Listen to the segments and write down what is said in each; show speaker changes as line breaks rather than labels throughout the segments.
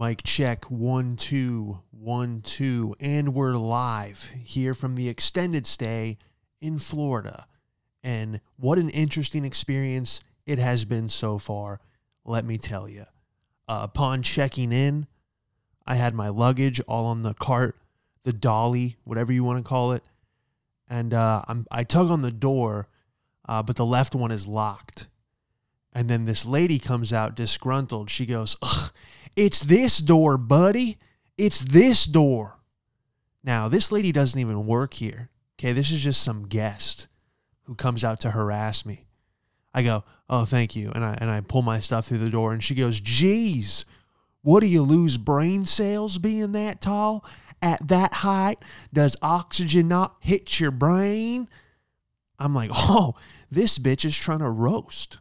Mic check one, two, one, two. And we're live here from the extended stay in Florida. And what an interesting experience it has been so far, let me tell you. Uh, upon checking in, I had my luggage all on the cart, the dolly, whatever you want to call it. And uh, I'm, I tug on the door, uh, but the left one is locked. And then this lady comes out disgruntled. She goes, Ugh, It's this door, buddy. It's this door. Now, this lady doesn't even work here. Okay, this is just some guest who comes out to harass me. I go, "Oh, thank you," and I and I pull my stuff through the door, and she goes, "Geez, what do you lose brain cells being that tall? At that height, does oxygen not hit your brain?" I'm like, "Oh, this bitch is trying to roast."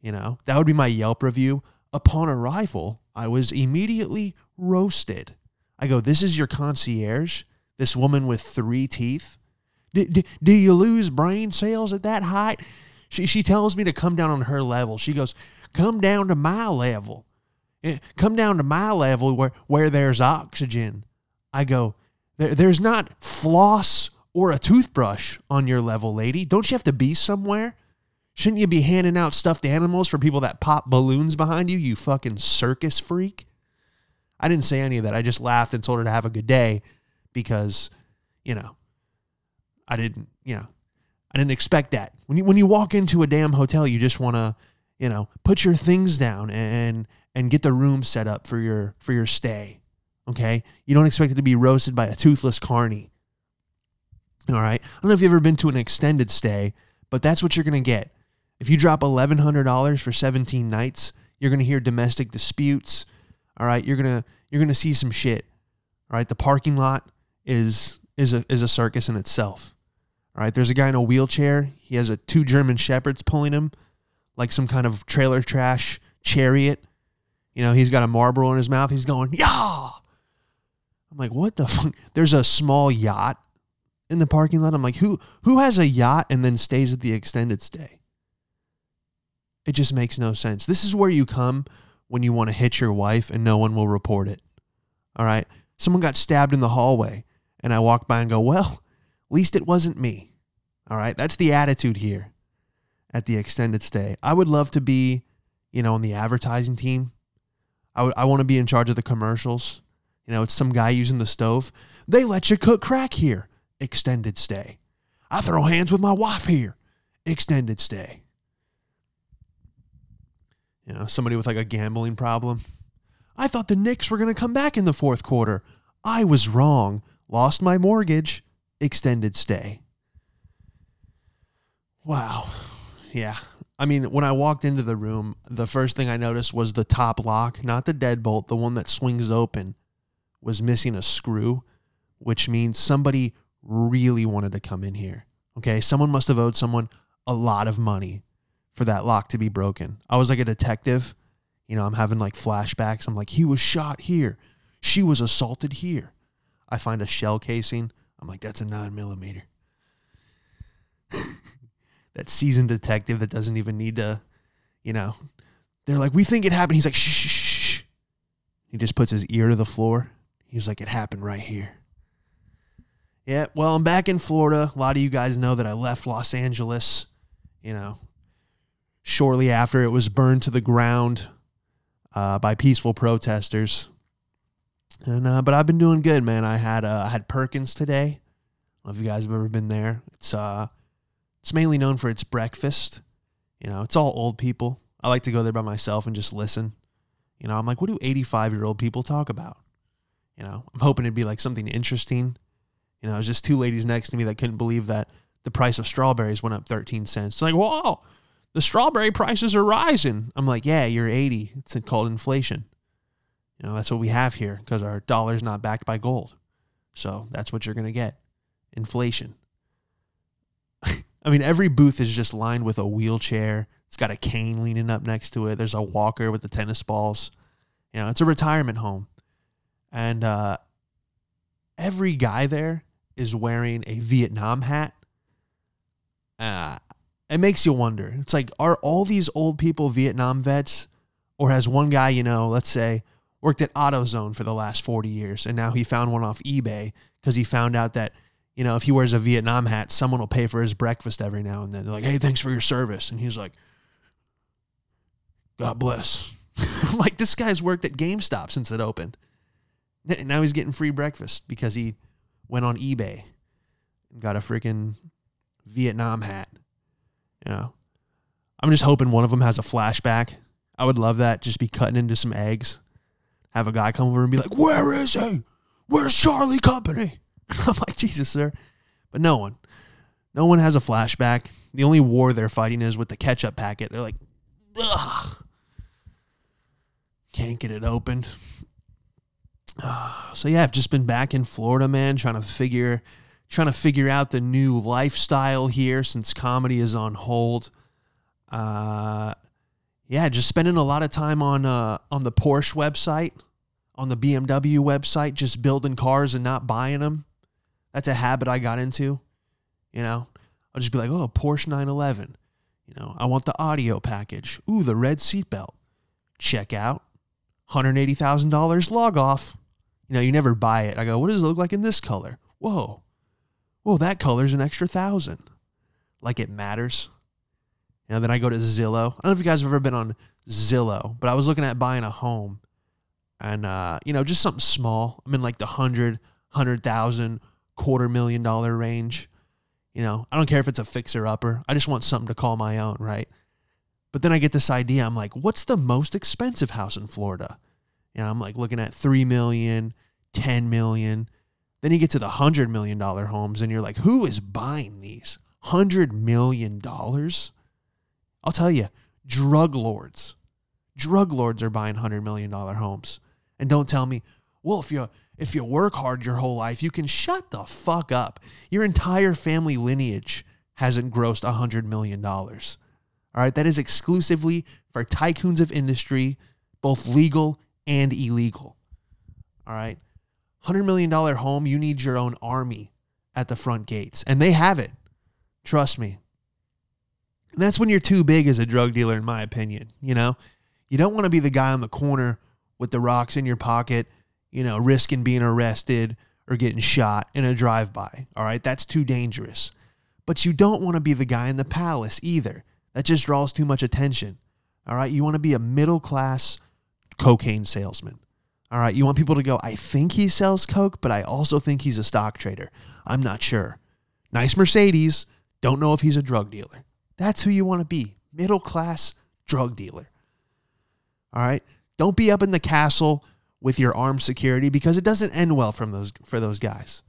You know, that would be my Yelp review. Upon arrival, I was immediately roasted. I go, "This is your concierge, this woman with three teeth." Do, do, do you lose brain cells at that height? She, she tells me to come down on her level. She goes, Come down to my level. Eh, Come down to my level where, where there's oxygen. I go, there, There's not floss or a toothbrush on your level, lady. Don't you have to be somewhere? Shouldn't you be handing out stuffed animals for people that pop balloons behind you, you fucking circus freak? I didn't say any of that. I just laughed and told her to have a good day because, you know, I didn't, you know, I didn't expect that. When you when you walk into a damn hotel, you just want to, you know, put your things down and and get the room set up for your for your stay. Okay? You don't expect it to be roasted by a toothless carny. All right? I don't know if you've ever been to an extended stay, but that's what you're going to get. If you drop $1100 for 17 nights, you're going to hear domestic disputes. All right? You're going to you're going to see some shit. All right? The parking lot is is a is a circus in itself. All right, there's a guy in a wheelchair. He has a two German shepherds pulling him, like some kind of trailer trash chariot. You know, he's got a Marlboro in his mouth. He's going, yeah. I'm like, what the fuck? There's a small yacht in the parking lot. I'm like, who who has a yacht and then stays at the extended stay? It just makes no sense. This is where you come when you want to hit your wife and no one will report it. All right. Someone got stabbed in the hallway and I walk by and go, well, at least it wasn't me. All right. That's the attitude here at the extended stay. I would love to be, you know, on the advertising team. I would I want to be in charge of the commercials. You know, it's some guy using the stove. They let you cook crack here. Extended stay. I throw hands with my wife here. Extended stay. You know, somebody with like a gambling problem. I thought the Knicks were going to come back in the fourth quarter. I was wrong. Lost my mortgage. Extended stay. Wow. Yeah. I mean, when I walked into the room, the first thing I noticed was the top lock, not the deadbolt, the one that swings open, was missing a screw, which means somebody really wanted to come in here. Okay. Someone must have owed someone a lot of money for that lock to be broken. I was like a detective. You know, I'm having like flashbacks. I'm like, he was shot here. She was assaulted here. I find a shell casing. I'm like, that's a nine millimeter. that seasoned detective that doesn't even need to, you know, they're like, we think it happened. He's like, shh, shh, shh. He just puts his ear to the floor. He's like, it happened right here. Yeah, well, I'm back in Florida. A lot of you guys know that I left Los Angeles, you know, shortly after it was burned to the ground uh, by peaceful protesters. And uh, but I've been doing good, man. I had uh, I had Perkins today. I don't know if you guys have ever been there. It's uh, it's mainly known for its breakfast. You know, it's all old people. I like to go there by myself and just listen. You know, I'm like, what do 85 year old people talk about? You know, I'm hoping it'd be like something interesting. You know, it was just two ladies next to me that couldn't believe that the price of strawberries went up 13 cents. It's like, whoa, the strawberry prices are rising. I'm like, yeah, you're 80. It's called inflation. You know, that's what we have here because our dollar's not backed by gold. So that's what you're going to get inflation. I mean, every booth is just lined with a wheelchair. It's got a cane leaning up next to it. There's a walker with the tennis balls. You know, it's a retirement home. And uh, every guy there is wearing a Vietnam hat. Uh, it makes you wonder. It's like, are all these old people Vietnam vets? Or has one guy, you know, let's say, worked at AutoZone for the last 40 years, and now he found one off eBay because he found out that, you know, if he wears a Vietnam hat, someone will pay for his breakfast every now and then. They're like, hey, thanks for your service. And he's like, God bless. I'm like, this guy's worked at GameStop since it opened. Now he's getting free breakfast because he went on eBay and got a freaking Vietnam hat. You know, I'm just hoping one of them has a flashback. I would love that. Just be cutting into some eggs. Have a guy come over and be like, Where is he? Where's Charlie Company? I'm like, Jesus, sir. But no one. No one has a flashback. The only war they're fighting is with the ketchup packet. They're like, ugh. Can't get it opened. Uh, so yeah, I've just been back in Florida, man, trying to figure trying to figure out the new lifestyle here since comedy is on hold. Uh yeah, just spending a lot of time on uh on the Porsche website, on the BMW website, just building cars and not buying them. That's a habit I got into. You know, I'll just be like, oh, Porsche 911. You know, I want the audio package. Ooh, the red seatbelt. Check out. $180,000 log off. You know, you never buy it. I go, what does it look like in this color? Whoa. Whoa, that color's an extra thousand. Like it matters. And then I go to Zillow. I don't know if you guys have ever been on Zillow, but I was looking at buying a home and, uh, you know, just something small. I'm in like the hundred, hundred thousand, quarter million dollar range. You know, I don't care if it's a fixer upper. I just want something to call my own, right? But then I get this idea. I'm like, what's the most expensive house in Florida? Know, I'm like looking at 3 million, 10 million. Then you get to the $100 million homes and you're like, who is buying these? $100 million? I'll tell you, drug lords. Drug lords are buying $100 million homes. And don't tell me, well, if you if you work hard your whole life, you can shut the fuck up. Your entire family lineage hasn't grossed $100 million. All right, that is exclusively for tycoons of industry, both legal and illegal. All right. $100 million home, you need your own army at the front gates. And they have it. Trust me. And that's when you're too big as a drug dealer, in my opinion. You know, you don't want to be the guy on the corner with the rocks in your pocket, you know, risking being arrested or getting shot in a drive by. All right. That's too dangerous. But you don't want to be the guy in the palace either. That just draws too much attention. All right. You want to be a middle class cocaine salesman. All right, you want people to go, I think he sells coke, but I also think he's a stock trader. I'm not sure. Nice Mercedes, don't know if he's a drug dealer. That's who you want to be middle class drug dealer. All right, don't be up in the castle with your armed security because it doesn't end well from those for those guys.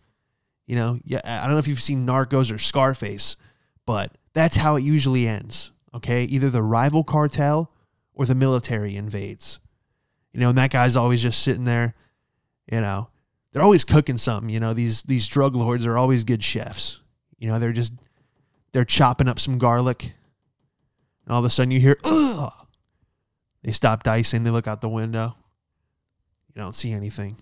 You know, yeah, I don't know if you've seen Narcos or Scarface, but that's how it usually ends. Okay, either the rival cartel or the military invades. You know, and that guy's always just sitting there, you know. They're always cooking something, you know. These these drug lords are always good chefs. You know, they're just they're chopping up some garlic. And all of a sudden you hear, ugh. They stop dicing, they look out the window. You don't see anything.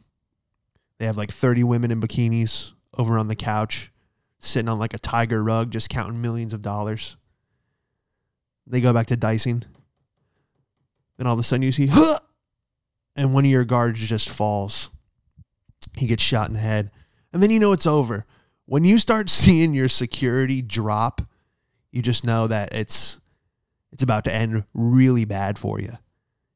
They have like 30 women in bikinis over on the couch, sitting on like a tiger rug, just counting millions of dollars. They go back to dicing. Then all of a sudden you see, huh! And one of your guards just falls. He gets shot in the head. And then you know it's over. When you start seeing your security drop, you just know that it's it's about to end really bad for you.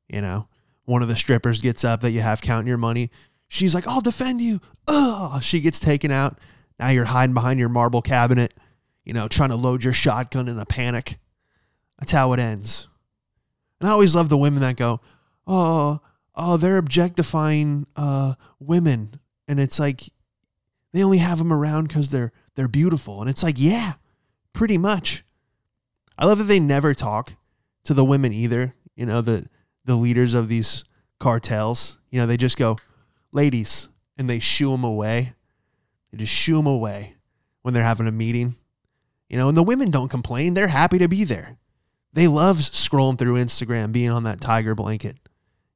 You know, one of the strippers gets up that you have counting your money. She's like, "I'll defend you." Ugh. She gets taken out. Now you're hiding behind your marble cabinet, you know, trying to load your shotgun in a panic. That's how it ends. And I always love the women that go, "Oh, oh, they're objectifying uh, women, and it's like they only have them around because they're they're beautiful, and it's like, yeah, pretty much. I love that they never talk to the women either. You know, the the leaders of these cartels. You know, they just go, ladies, and they shoo them away. They just shoo them away when they're having a meeting. You know, and the women don't complain. They're happy to be there. They love scrolling through Instagram, being on that tiger blanket.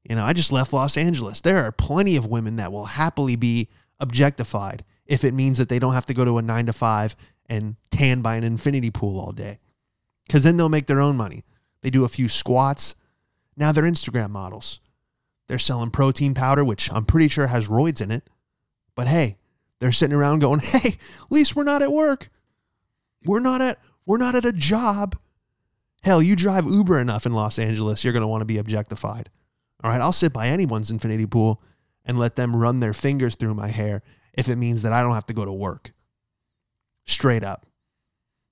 You know, I just left Los Angeles. There are plenty of women that will happily be objectified if it means that they don't have to go to a nine to five and tan by an infinity pool all day. Because then they'll make their own money. They do a few squats. Now they're Instagram models. They're selling protein powder, which I'm pretty sure has roids in it. But hey, they're sitting around going, "Hey, at least we're not at work. We're not at we're not at a job. Hell, you drive Uber enough in Los Angeles, you're going to want to be objectified. All right, I'll sit by anyone's infinity pool and let them run their fingers through my hair if it means that I don't have to go to work. Straight up.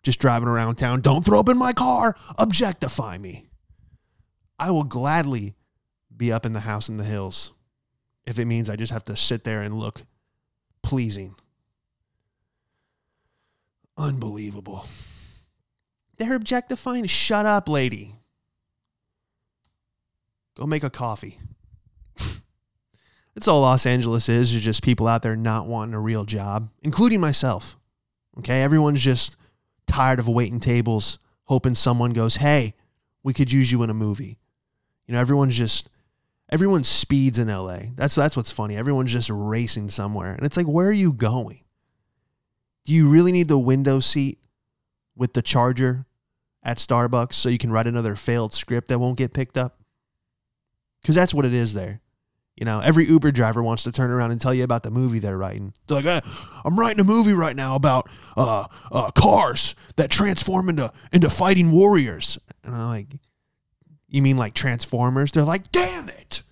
Just driving around town, don't throw up in my car, objectify me. I will gladly be up in the house in the hills if it means I just have to sit there and look pleasing. Unbelievable. They're objectifying. Shut up, lady. Go make a coffee. That's all Los Angeles is, is just people out there not wanting a real job, including myself. Okay, everyone's just tired of waiting tables, hoping someone goes, "Hey, we could use you in a movie." You know, everyone's just everyone speeds in LA. That's that's what's funny. Everyone's just racing somewhere. And it's like, where are you going? Do you really need the window seat with the charger at Starbucks so you can write another failed script that won't get picked up? Cuz that's what it is there. You know, every Uber driver wants to turn around and tell you about the movie they're writing. They're like, eh, "I'm writing a movie right now about uh, uh, cars that transform into into fighting warriors." And I'm like, "You mean like Transformers?" They're like, "Damn it,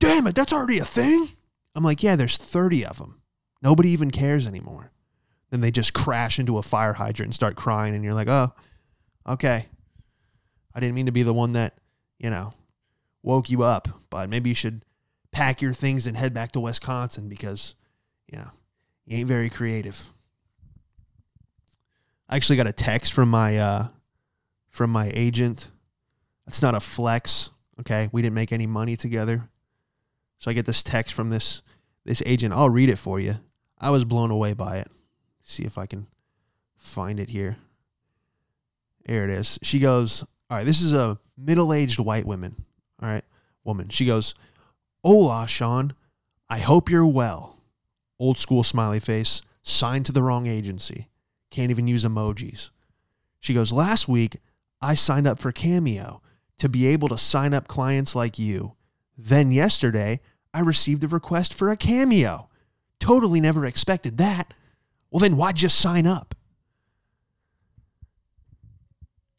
damn it, that's already a thing." I'm like, "Yeah, there's 30 of them. Nobody even cares anymore." Then they just crash into a fire hydrant and start crying, and you're like, "Oh, okay. I didn't mean to be the one that, you know, woke you up, but maybe you should." pack your things and head back to Wisconsin because, you know, you ain't very creative. I actually got a text from my uh, from my agent. That's not a flex. Okay, we didn't make any money together, so I get this text from this this agent. I'll read it for you. I was blown away by it. See if I can find it here. There it is. She goes, "All right, this is a middle-aged white woman. All right, woman. She goes, Hola, Sean. I hope you're well. Old school smiley face, signed to the wrong agency. Can't even use emojis. She goes, Last week, I signed up for Cameo to be able to sign up clients like you. Then yesterday, I received a request for a Cameo. Totally never expected that. Well, then why'd you sign up?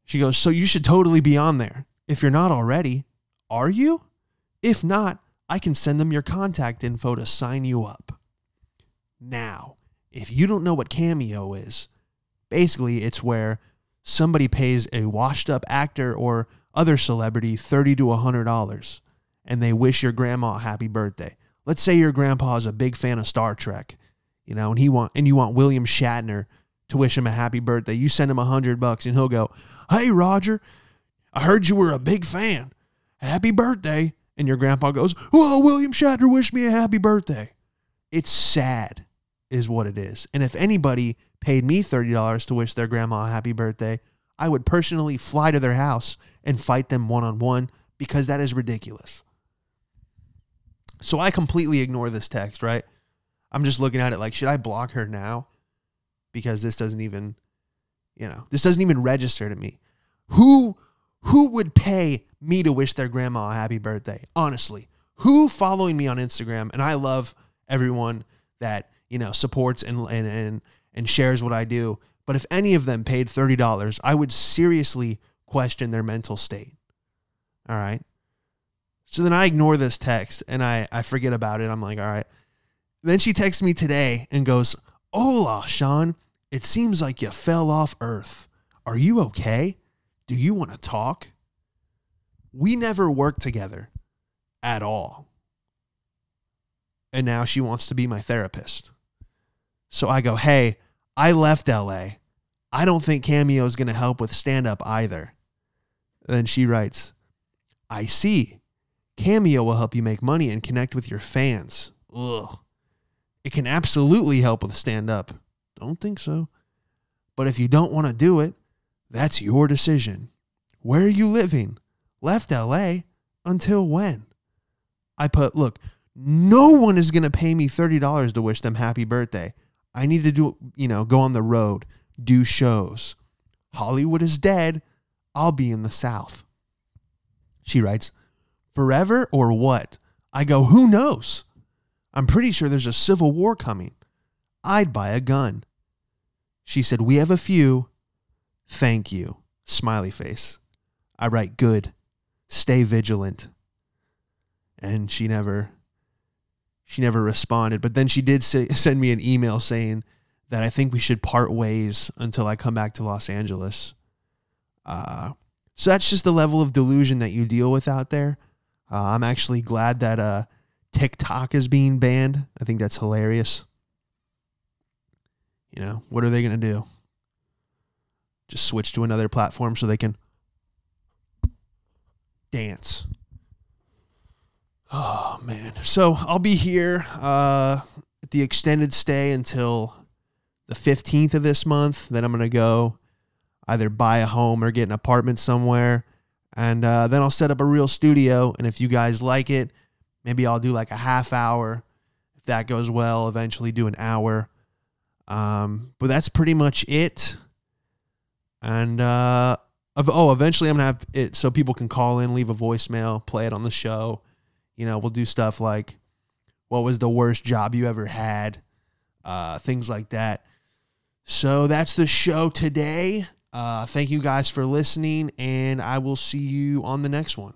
She goes, So you should totally be on there. If you're not already, are you? If not, I can send them your contact info to sign you up. Now, if you don't know what Cameo is, basically it's where somebody pays a washed up actor or other celebrity 30 to $100 and they wish your grandma a happy birthday. Let's say your grandpa is a big fan of Star Trek, you know, and he want and you want William Shatner to wish him a happy birthday. You send him a hundred bucks and he'll go, Hey Roger, I heard you were a big fan. Happy birthday and your grandpa goes, Whoa, William Shatner wished me a happy birthday. It's sad, is what it is. And if anybody paid me $30 to wish their grandma a happy birthday, I would personally fly to their house and fight them one on one because that is ridiculous. So I completely ignore this text, right? I'm just looking at it like, should I block her now? Because this doesn't even, you know, this doesn't even register to me. Who who would pay me to wish their grandma a happy birthday? Honestly, who following me on Instagram? And I love everyone that you know supports and and and, and shares what I do. But if any of them paid thirty dollars, I would seriously question their mental state. All right. So then I ignore this text and I, I forget about it. I'm like, all right. Then she texts me today and goes, Hola, Sean. It seems like you fell off Earth. Are you okay? Do you want to talk? We never worked together at all. And now she wants to be my therapist. So I go, hey, I left LA. I don't think Cameo is going to help with stand up either. then she writes, I see. Cameo will help you make money and connect with your fans. Ugh. It can absolutely help with stand up. Don't think so. But if you don't want to do it, that's your decision. Where are you living? Left LA? Until when? I put, look, no one is going to pay me $30 to wish them happy birthday. I need to do, you know, go on the road, do shows. Hollywood is dead. I'll be in the South. She writes, Forever or what? I go, Who knows? I'm pretty sure there's a civil war coming. I'd buy a gun. She said, We have a few. Thank you. Smiley face. I write, Good. Stay vigilant. And she never she never responded. But then she did say, send me an email saying that I think we should part ways until I come back to Los Angeles. Uh, so that's just the level of delusion that you deal with out there. Uh, I'm actually glad that uh, TikTok is being banned. I think that's hilarious. You know, what are they going to do? Just switch to another platform so they can dance. Oh man. So I'll be here uh, at the extended stay until the 15th of this month. Then I'm gonna go either buy a home or get an apartment somewhere, and uh, then I'll set up a real studio. And if you guys like it, maybe I'll do like a half hour. If that goes well, eventually do an hour. Um, but that's pretty much it. And uh, oh, eventually I'm gonna have it so people can call in, leave a voicemail, play it on the show you know, we'll do stuff like what was the worst job you ever had, uh, things like that. So that's the show today. Uh, thank you guys for listening, and I will see you on the next one.